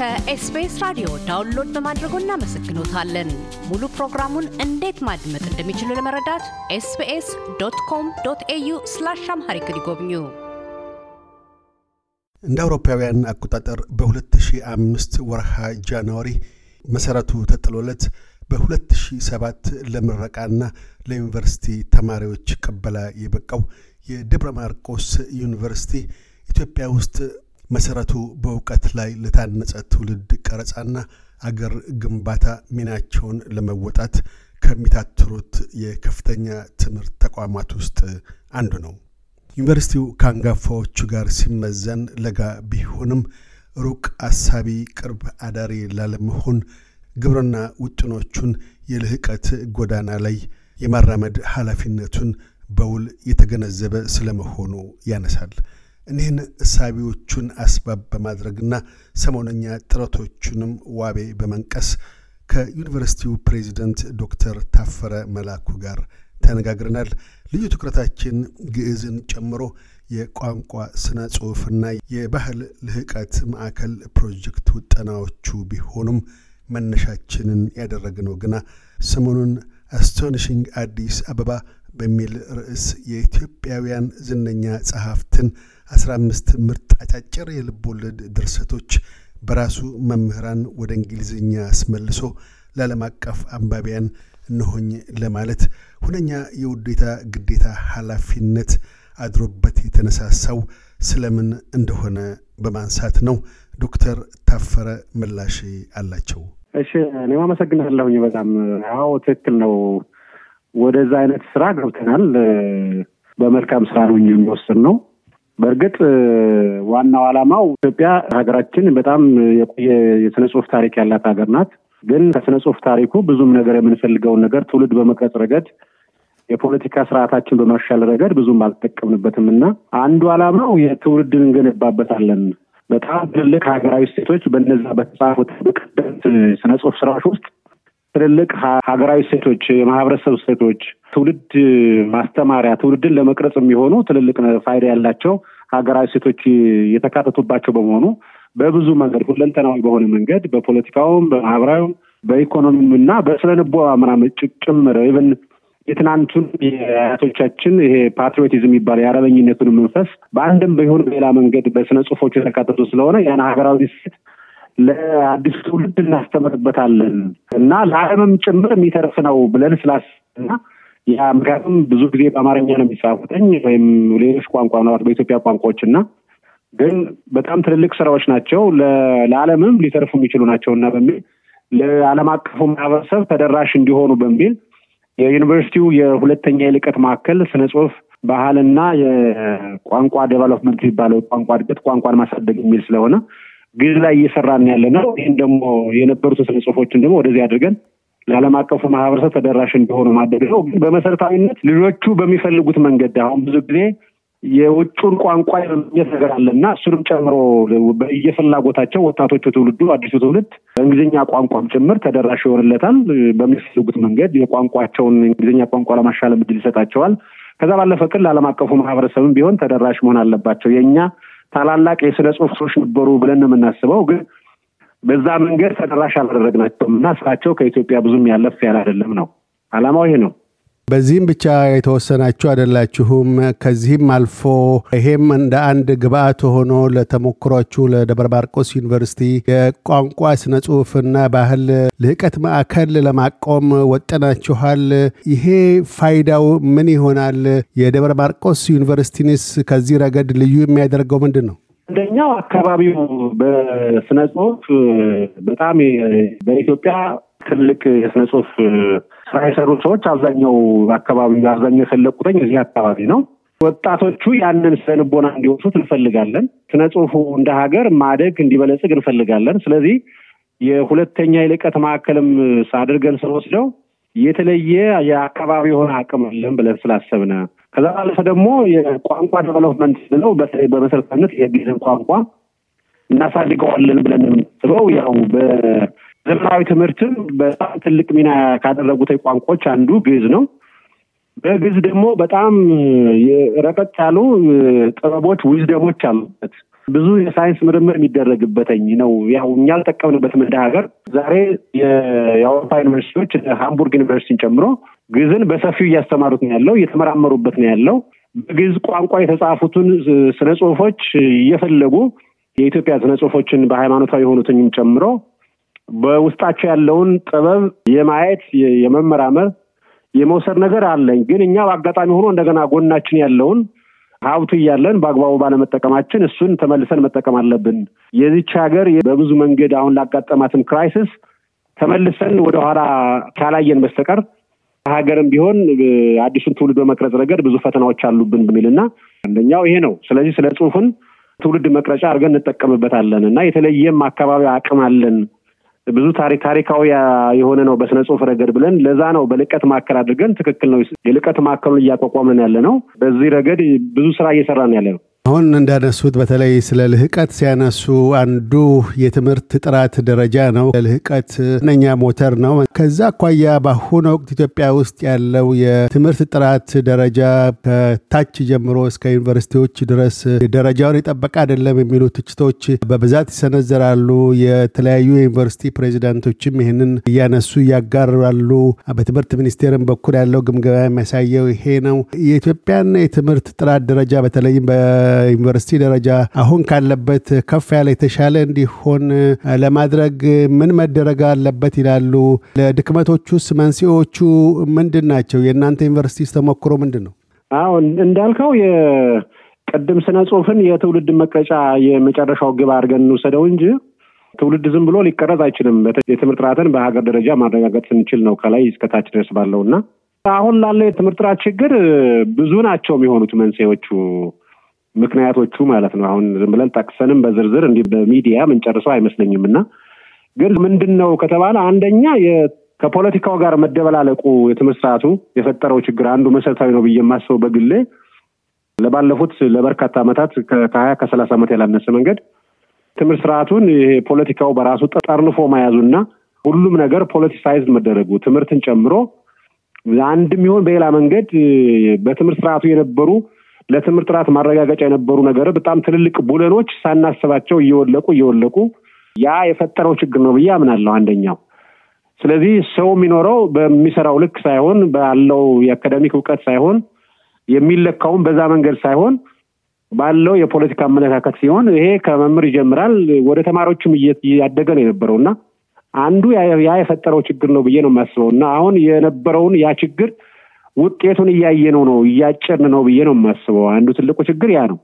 ከ SBS ራዲዮ download በማድረጎ እናመሰግኖታለን። ሙሉ ፕሮግራሙን እንዴት ማድመጥ እንደሚችሉ ለመረዳት SBS dot com dot au slash Amharic ይጎብኙ። እንደ አውሮፓውያን አቆጣጠር በ2005 ወርሃ ጃንዋሪ መሠረቱ ተጥሎለት በ2007 ለምረቃና ለዩኒቨርሲቲ ተማሪዎች ቅበላ የበቃው የደብረ ማርቆስ ዩኒቨርሲቲ ኢትዮጵያ ውስጥ መሠረቱ በእውቀት ላይ ለታነጸ ትውልድ ቀረጻና አገር ግንባታ ሚናቸውን ለመወጣት ከሚታትሩት የከፍተኛ ትምህርት ተቋማት ውስጥ አንዱ ነው። ዩኒቨርሲቲው ከአንጋፋዎቹ ጋር ሲመዘን ለጋ ቢሆንም ሩቅ አሳቢ፣ ቅርብ አዳሪ ላለመሆን ግብርና ውጥኖቹን የልህቀት ጎዳና ላይ የማራመድ ኃላፊነቱን በውል የተገነዘበ ስለመሆኑ ያነሳል። እኒህን እሳቢዎቹን አስባብ በማድረግና ሰሞነኛ ጥረቶቹንም ዋቤ በመንቀስ ከዩኒቨርሲቲው ፕሬዚደንት ዶክተር ታፈረ መላኩ ጋር ተነጋግረናል። ልዩ ትኩረታችን ግዕዝን ጨምሮ የቋንቋ ስነ ጽሑፍና የባህል ልህቀት ማዕከል ፕሮጀክት ውጠናዎቹ ቢሆኑም መነሻችንን ያደረግነው ግና ሰሞኑን አስቶኒሽንግ አዲስ አበባ በሚል ርዕስ የኢትዮጵያውያን ዝነኛ ጸሐፍትን አስራ አምስት ምርጥ አጫጭር የልብ ወለድ ድርሰቶች በራሱ መምህራን ወደ እንግሊዝኛ አስመልሶ ለዓለም አቀፍ አንባቢያን እነሆኝ ለማለት ሁነኛ የውዴታ ግዴታ ኃላፊነት አድሮበት የተነሳሳው ስለምን እንደሆነ በማንሳት ነው። ዶክተር ታፈረ ምላሽ አላቸው። እሺ፣ እኔም አመሰግናለሁኝ በጣም አዎ፣ ትክክል ነው። ወደዛ አይነት ስራ ገብተናል። በመልካም ስራ ነው የሚወስን ነው። በእርግጥ ዋናው ዓላማው ኢትዮጵያ ሀገራችን በጣም የቆየ የስነ ጽሁፍ ታሪክ ያላት ሀገር ናት። ግን ከስነ ጽሁፍ ታሪኩ ብዙም ነገር የምንፈልገውን ነገር ትውልድ በመቅረጽ ረገድ የፖለቲካ ስርዓታችን በማሻል ረገድ ብዙም አልተጠቀምንበትም እና አንዱ ዓላማው የትውልድን እንገነባበታለን። በጣም ትልልቅ ሀገራዊ እሴቶች በነዛ በተጻፉት ቀደምት ስነ ጽሁፍ ስራዎች ውስጥ ትልልቅ ሀገራዊ እሴቶች፣ የማህበረሰብ እሴቶች፣ ትውልድ ማስተማሪያ፣ ትውልድን ለመቅረጽ የሚሆኑ ትልልቅ ፋይዳ ያላቸው ሀገራዊ እሴቶች የተካተቱባቸው በመሆኑ በብዙ መንገድ ሁለንተናዊ በሆነ መንገድ በፖለቲካውም፣ በማህበራዊም፣ በኢኮኖሚም እና በስነ ልቦና ምናምን ጭምር even የትናንቱን የአያቶቻችን ይሄ ፓትሪዮቲዝም የሚባለው የአረበኝነቱን መንፈስ በአንድም በሆነ በሌላ መንገድ በስነ ጽሁፎቹ የተካተቱ ስለሆነ ያን ሀገራዊ እሴት ለአዲሱ ትውልድ እናስተምርበታለን እና ለዓለምም ጭምር የሚተርፍ ነው ብለን ስላስና ያ ምክንያቱም ብዙ ጊዜ በአማርኛ ነው የሚጻፉትኝ ወይም ሌሎች ቋንቋ ምናልባት በኢትዮጵያ ቋንቋዎች እና ግን በጣም ትልልቅ ስራዎች ናቸው። ለዓለምም ሊተርፉ የሚችሉ ናቸው እና በሚል ለዓለም አቀፉ ማህበረሰብ ተደራሽ እንዲሆኑ በሚል የዩኒቨርሲቲው የሁለተኛ የልቀት ማዕከል ስነ ጽሁፍ ባህልና የቋንቋ development የሚባለው ቋንቋ እድገት ቋንቋን ማሳደግ የሚል ስለሆነ ግዕዝ ላይ እየሰራን ያለ ነው። ይህን ደግሞ የነበሩት ስነ ጽሁፎችን ደግሞ ወደዚህ አድርገን ለዓለም አቀፉ ማህበረሰብ ተደራሽ እንዲሆኑ ማድረግ ነው። ግን በመሰረታዊነት ልጆቹ በሚፈልጉት መንገድ አሁን ብዙ ጊዜ የውጩን ቋንቋ የመመኘት ነገር አለ እና እሱንም ጨምሮ በየፍላጎታቸው ወጣቶቹ ትውልዱ አዲሱ ትውልድ በእንግሊዝኛ ቋንቋም ጭምር ተደራሽ ይሆንለታል። በሚፈልጉት መንገድ የቋንቋቸውን እንግሊዝኛ ቋንቋ ለማሻለም እድል ይሰጣቸዋል። ከዛ ባለፈ ቅል ለዓለም አቀፉ ማህበረሰብም ቢሆን ተደራሽ መሆን አለባቸው። የእኛ ታላላቅ የስነ ጽሁፍ ሰዎች ነበሩ ብለን ነው የምናስበው ግን በዛ መንገድ ተደራሽ አላደረግናቸውም እና ስራቸው ከኢትዮጵያ ብዙም ያለፍ ያለ አይደለም ነው አላማው ይሄ ነው። በዚህም ብቻ የተወሰናችሁ አይደላችሁም። ከዚህም አልፎ ይሄም እንደ አንድ ግብአት ሆኖ ለተሞክሯችሁ ለደብረ ማርቆስ ዩኒቨርሲቲ የቋንቋ ስነ ጽሁፍና ባህል ልህቀት ማዕከል ለማቆም ወጠናችኋል። ይሄ ፋይዳው ምን ይሆናል? የደብረ ማርቆስ ዩኒቨርሲቲንስ ከዚህ ረገድ ልዩ የሚያደርገው ምንድን ነው? አንደኛው አካባቢው በስነ ጽሁፍ በጣም በኢትዮጵያ ትልቅ የስነ ጽሁፍ ስራ የሰሩ ሰዎች አብዛኛው አካባቢ አብዛኛው የፈለቁትኝ እዚህ አካባቢ ነው። ወጣቶቹ ያንን ስነ ልቦና እንዲወርሱት እንፈልጋለን። ስነ ጽሁፉ እንደ ሀገር ማደግ እንዲበለጽግ እንፈልጋለን። ስለዚህ የሁለተኛ የልቀት ማዕከልም አድርገን ስንወስደው የተለየ የአካባቢ የሆነ አቅም አለን ብለን ስላሰብነ ከዛ ባለፈ ደግሞ የቋንቋ development ብለው በተለይ በመሰረታዊነት የግዕዝን ቋንቋ እናሳድገዋለን ብለን የምናስበው ያው በዘመናዊ ትምህርትም በጣም ትልቅ ሚና ካደረጉት ቋንቋዎች አንዱ ግዕዝ ነው። በግዕዝ ደግሞ በጣም ረቀቅ ያሉ ጥበቦች፣ wisdom ኦች አሉበት። ብዙ የሳይንስ ምርምር የሚደረግበትኝ ነው። ያው እኛ አልጠቀምንበትም እንደ ሀገር። ዛሬ የአውሮፓ ዩኒቨርሲቲዎች ሃምቡርግ ዩኒቨርሲቲን ጨምሮ ግዕዝን በሰፊው እያስተማሩት ነው ያለው፣ እየተመራመሩበት ነው ያለው። በግዕዝ ቋንቋ የተጻፉትን ስነ ጽሁፎች እየፈለጉ የኢትዮጵያ ስነ ጽሁፎችን በሃይማኖታዊ የሆኑትኝም ጨምሮ በውስጣቸው ያለውን ጥበብ የማየት የመመራመር የመውሰድ ነገር አለኝ። ግን እኛ በአጋጣሚ ሆኖ እንደገና ጎናችን ያለውን ሀብቱ እያለን በአግባቡ ባለመጠቀማችን እሱን ተመልሰን መጠቀም አለብን። የዚች ሀገር በብዙ መንገድ አሁን ላጋጠማትም crisis ተመልሰን ወደኋላ ካላየን በስተቀር ሀገርም ቢሆን አዲሱን ትውልድ በመቅረጽ ረገድ ብዙ ፈተናዎች አሉብን በሚል እና አንደኛው ይሄ ነው። ስለዚህ ስለ ጽሁፍን ትውልድ መቅረጫ አድርገን እንጠቀምበታለን እና የተለየም አካባቢ አቅም አለን ብዙ ታሪክ ታሪካዊ የሆነ ነው በስነ ጽሁፍ ረገድ ብለን ለዛ ነው በልቀት ማዕከል አድርገን ትክክል ነው የልቀት ማዕከሉን እያቋቋምን ያለ ነው። በዚህ ረገድ ብዙ ስራ እየሰራን ያለ ነው። አሁን እንዳነሱት በተለይ ስለ ልህቀት ሲያነሱ አንዱ የትምህርት ጥራት ደረጃ ነው። ልህቀት ነኛ ሞተር ነው። ከዛ አኳያ በአሁኑ ወቅት ኢትዮጵያ ውስጥ ያለው የትምህርት ጥራት ደረጃ ከታች ጀምሮ እስከ ዩኒቨርሲቲዎች ድረስ ደረጃውን የጠበቀ አይደለም የሚሉ ትችቶች በብዛት ይሰነዘራሉ። የተለያዩ የዩኒቨርሲቲ ፕሬዚዳንቶችም ይህንን እያነሱ እያጋራሉ። በትምህርት ሚኒስቴርም በኩል ያለው ግምገማ የሚያሳየው ይሄ ነው። የኢትዮጵያን የትምህርት ጥራት ደረጃ በተለይም ዩኒቨርሲቲ ደረጃ አሁን ካለበት ከፍ ያለ የተሻለ እንዲሆን ለማድረግ ምን መደረግ አለበት ይላሉ? ለድክመቶቹስ መንስኤዎቹ ምንድን ናቸው? የእናንተ ዩኒቨርሲቲ ተሞክሮ ምንድን ነው? አዎ እንዳልከው የቅድም ስነ ጽሁፍን የትውልድ መቅረጫ የመጨረሻው ግብ አድርገን እንውሰደው እንጂ ትውልድ ዝም ብሎ ሊቀረጽ አይችልም። የትምህርት ጥራትን በሀገር ደረጃ ማረጋገጥ ስንችል ነው ከላይ እስከታች ድረስ ባለው እና አሁን ላለው የትምህርት ጥራት ችግር ብዙ ናቸው የሚሆኑት መንስኤዎቹ ምክንያቶቹ ማለት ነው። አሁን ዝም ብለን ጠቅሰንም በዝርዝር እንዲህ በሚዲያ ምንጨርሰው አይመስለኝም እና ግን ምንድን ነው ከተባለ አንደኛ ከፖለቲካው ጋር መደበላለቁ የትምህርት ስርዓቱ የፈጠረው ችግር አንዱ መሰረታዊ ነው ብዬ የማስበው በግሌ ለባለፉት ለበርካታ ዓመታት ከሀያ ከሰላሳ ዓመት ያላነሰ መንገድ ትምህርት ስርዓቱን ይሄ ፖለቲካው በራሱ ጠርንፎ መያዙና ሁሉም ነገር politicize መደረጉ ትምህርትን ጨምሮ አንድም ይሆን በሌላ መንገድ በትምህርት ስርዓቱ የነበሩ ለትምህርት ጥራት ማረጋገጫ የነበሩ ነገር በጣም ትልልቅ ብሎኖች ሳናስባቸው እየወለቁ እየወለቁ ያ የፈጠረው ችግር ነው ብዬ አምናለሁ አንደኛው። ስለዚህ ሰው የሚኖረው በሚሰራው ልክ ሳይሆን ባለው የአካዳሚክ እውቀት ሳይሆን የሚለካውም በዛ መንገድ ሳይሆን ባለው የፖለቲካ አመለካከት ሲሆን ይሄ ከመምህር ይጀምራል ወደ ተማሪዎችም እያደገ ነው የነበረው እና አንዱ ያ የፈጠረው ችግር ነው ብዬ ነው የማስበው እና አሁን የነበረውን ያ ችግር ውጤቱን እያየነው ነው እያጨርን ነው ብዬ ነው የማስበው። አንዱ ትልቁ ችግር ያ ነው።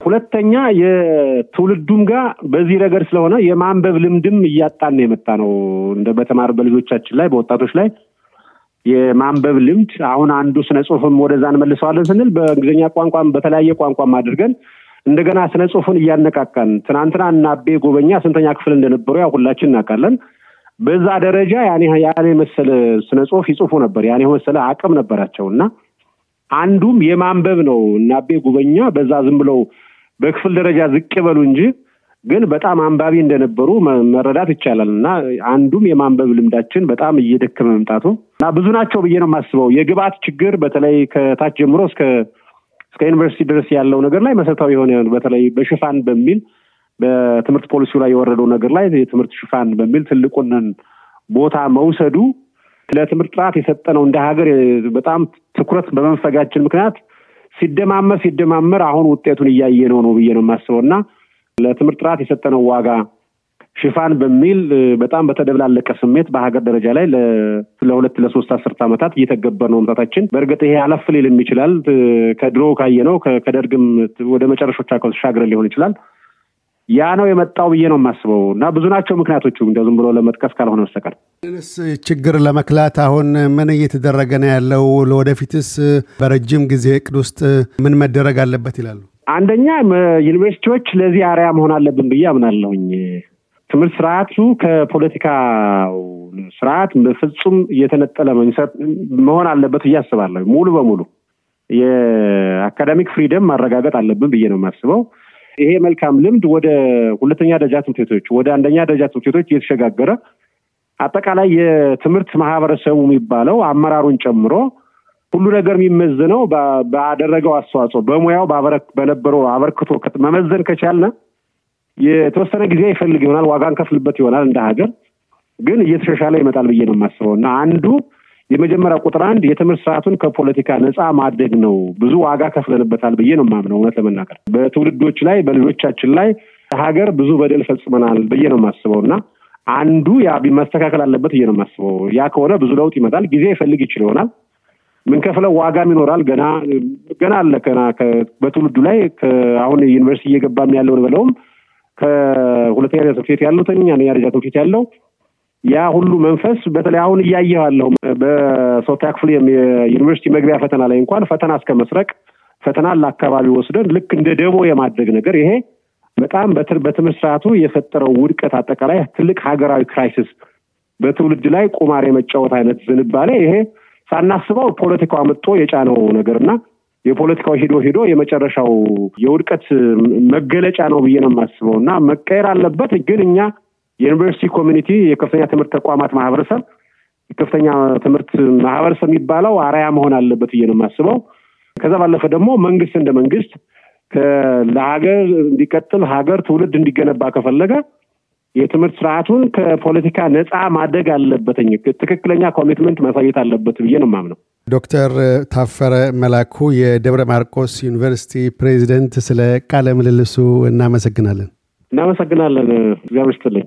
ሁለተኛ የትውልዱም ጋር በዚህ ረገድ ስለሆነ የማንበብ ልምድም እያጣን ነው የመጣ ነው። እንደ በተማር በልጆቻችን ላይ በወጣቶች ላይ የማንበብ ልምድ አሁን አንዱ ስነ ጽሁፍም ወደዛ እንመልሰዋለን ስንል በእንግሊዝኛ ቋንቋም በተለያየ ቋንቋም አድርገን እንደገና ስነ ጽሁፍን እያነቃቃን ትናንትና እና አቤ ጎበኛ ስንተኛ ክፍል እንደነበሩ ያው ሁላችን እናውቃለን። በዛ ደረጃ ያኔ ያኔ መሰለ ስነ ጽሁፍ ይጽፉ ነበር። ያኔ መሰለ አቅም ነበራቸው እና አንዱም የማንበብ ነው እና አቤ ጉበኛ በዛ ዝም ብለው በክፍል ደረጃ ዝቅ በሉ እንጂ ግን በጣም አንባቢ እንደነበሩ መረዳት ይቻላል እና አንዱም የማንበብ ልምዳችን በጣም እየደከመ መምጣቱ እና ብዙ ናቸው ብዬ ነው የማስበው። የግብአት ችግር በተለይ ከታች ጀምሮ እስከ እስከ ዩኒቨርሲቲ ድረስ ያለው ነገር ላይ መሰረታዊ የሆነ በተለይ በሽፋን በሚል በትምህርት ፖሊሲው ላይ የወረደው ነገር ላይ የትምህርት ሽፋን በሚል ትልቁን ቦታ መውሰዱ ለትምህርት ጥራት የሰጠነው እንደ ሀገር በጣም ትኩረት በመንፈጋችን ምክንያት ሲደማመር ሲደማመር አሁን ውጤቱን እያየ ነው ነው ብዬ ነው የማስበው እና ለትምህርት ጥራት የሰጠነው ዋጋ ሽፋን በሚል በጣም በተደብላለቀ ስሜት በሀገር ደረጃ ላይ ለሁለት ለሶስት አስርት ዓመታት እየተገበር ነው መምጣታችን። በእርግጥ ይሄ አለፍ ሊልም ይችላል። ከድሮ ካየ ነው ከደርግም ወደ መጨረሾች ተሻግረን ሊሆን ይችላል። ያ ነው የመጣው ብዬ ነው የማስበው እና ብዙ ናቸው ምክንያቶቹ እንደ ዝም ብሎ ለመጥቀስ ካልሆነ በስተቀር ችግር ለመክላት አሁን ምን እየተደረገ ነው ያለው? ለወደፊትስ በረጅም ጊዜ እቅድ ውስጥ ምን መደረግ አለበት ይላሉ? አንደኛ ዩኒቨርሲቲዎች ለዚህ አርያ መሆን አለብን ብዬ አምናለሁኝ። ትምህርት ስርዓቱ ከፖለቲካ ስርዓት በፍጹም እየተነጠለ መሆን አለበት ብዬ አስባለሁ። ሙሉ በሙሉ የአካዳሚክ ፍሪደም ማረጋገጥ አለብን ብዬ ነው የማስበው። ይሄ መልካም ልምድ ወደ ሁለተኛ ደረጃ ትምህርት ቤቶች ወደ አንደኛ ደረጃ ትምህርት ቤቶች እየተሸጋገረ አጠቃላይ የትምህርት ማህበረሰቡ የሚባለው አመራሩን ጨምሮ ሁሉ ነገር የሚመዝነው ባደረገው አስተዋጽኦ በሙያው በነበረው አበርክቶ መመዘን ከቻልነ የተወሰነ ጊዜ ይፈልግ ይሆናል፣ ዋጋ እንከፍልበት ይሆናል እንደ ሀገር። ግን እየተሻሻለ ይመጣል ብዬ ነው የማስበው። እና አንዱ የመጀመሪያ ቁጥር አንድ የትምህርት ስርዓቱን ከፖለቲካ ነፃ ማድረግ ነው። ብዙ ዋጋ ከፍለንበታል ብዬ ነው የማምነው። እውነት ለመናገር በትውልዶች ላይ በልጆቻችን ላይ ሀገር ብዙ በደል ፈጽመናል ብዬ ነው የማስበው እና አንዱ ያ መስተካከል አለበት ብዬ ነው የማስበው። ያ ከሆነ ብዙ ለውጥ ይመጣል። ጊዜ ይፈልግ ይችል ይሆናል። ምንከፍለው ዋጋም ይኖራል። ገና ገና አለ ገና በትውልዱ ላይ አሁን ዩኒቨርሲቲ እየገባም ያለውን በለውም ከሁለተኛ ደረጃ ትምህርት ቤት ያሉትን አንደኛ ደረጃ ትምህርት ቤት ያለው ያ ሁሉ መንፈስ በተለይ አሁን እያየሁ ያለሁ በሶስተኛ ክፍል የዩኒቨርሲቲ መግቢያ ፈተና ላይ እንኳን ፈተና እስከ መስረቅ ፈተና ለአካባቢ ወስደን ልክ እንደ ደቦ የማድረግ ነገር ይሄ በጣም በትምህርት ስርዓቱ የፈጠረው ውድቀት አጠቃላይ ትልቅ ሀገራዊ crisis በትውልድ ላይ ቁማር የመጫወት አይነት ዝንባሌ ይሄ ሳናስበው ፖለቲካው አምጥቶ የጫነው ነገርና የፖለቲካው ሂዶ ሂዶ የመጨረሻው የውድቀት መገለጫ ነው ብዬ ነው የማስበው። እና መቀየር አለበት ግን እኛ የዩኒቨርሲቲ community የከፍተኛ ትምህርት ተቋማት ማህበረሰብ የከፍተኛ ትምህርት ማህበረሰብ የሚባለው አርያ መሆን አለበት ብዬ ነው የማስበው። ከዛ ባለፈ ደግሞ መንግስት እንደ መንግስት ለሀገር እንዲቀጥል ሀገር ትውልድ እንዲገነባ ከፈለገ የትምህርት ስርዓቱን ከፖለቲካ ነፃ ማድረግ አለበትኝ ትክክለኛ commitment ማሳየት አለበት ብዬ ነው የማምነው። ዶክተር ታፈረ መላኩ የደብረ ማርቆስ ዩኒቨርሲቲ ፕሬዚደንት፣ ስለ ቃለ ምልልሱ እናመሰግናለን። እናመሰግናለን። እግዚአብሔር ይስጥልኝ።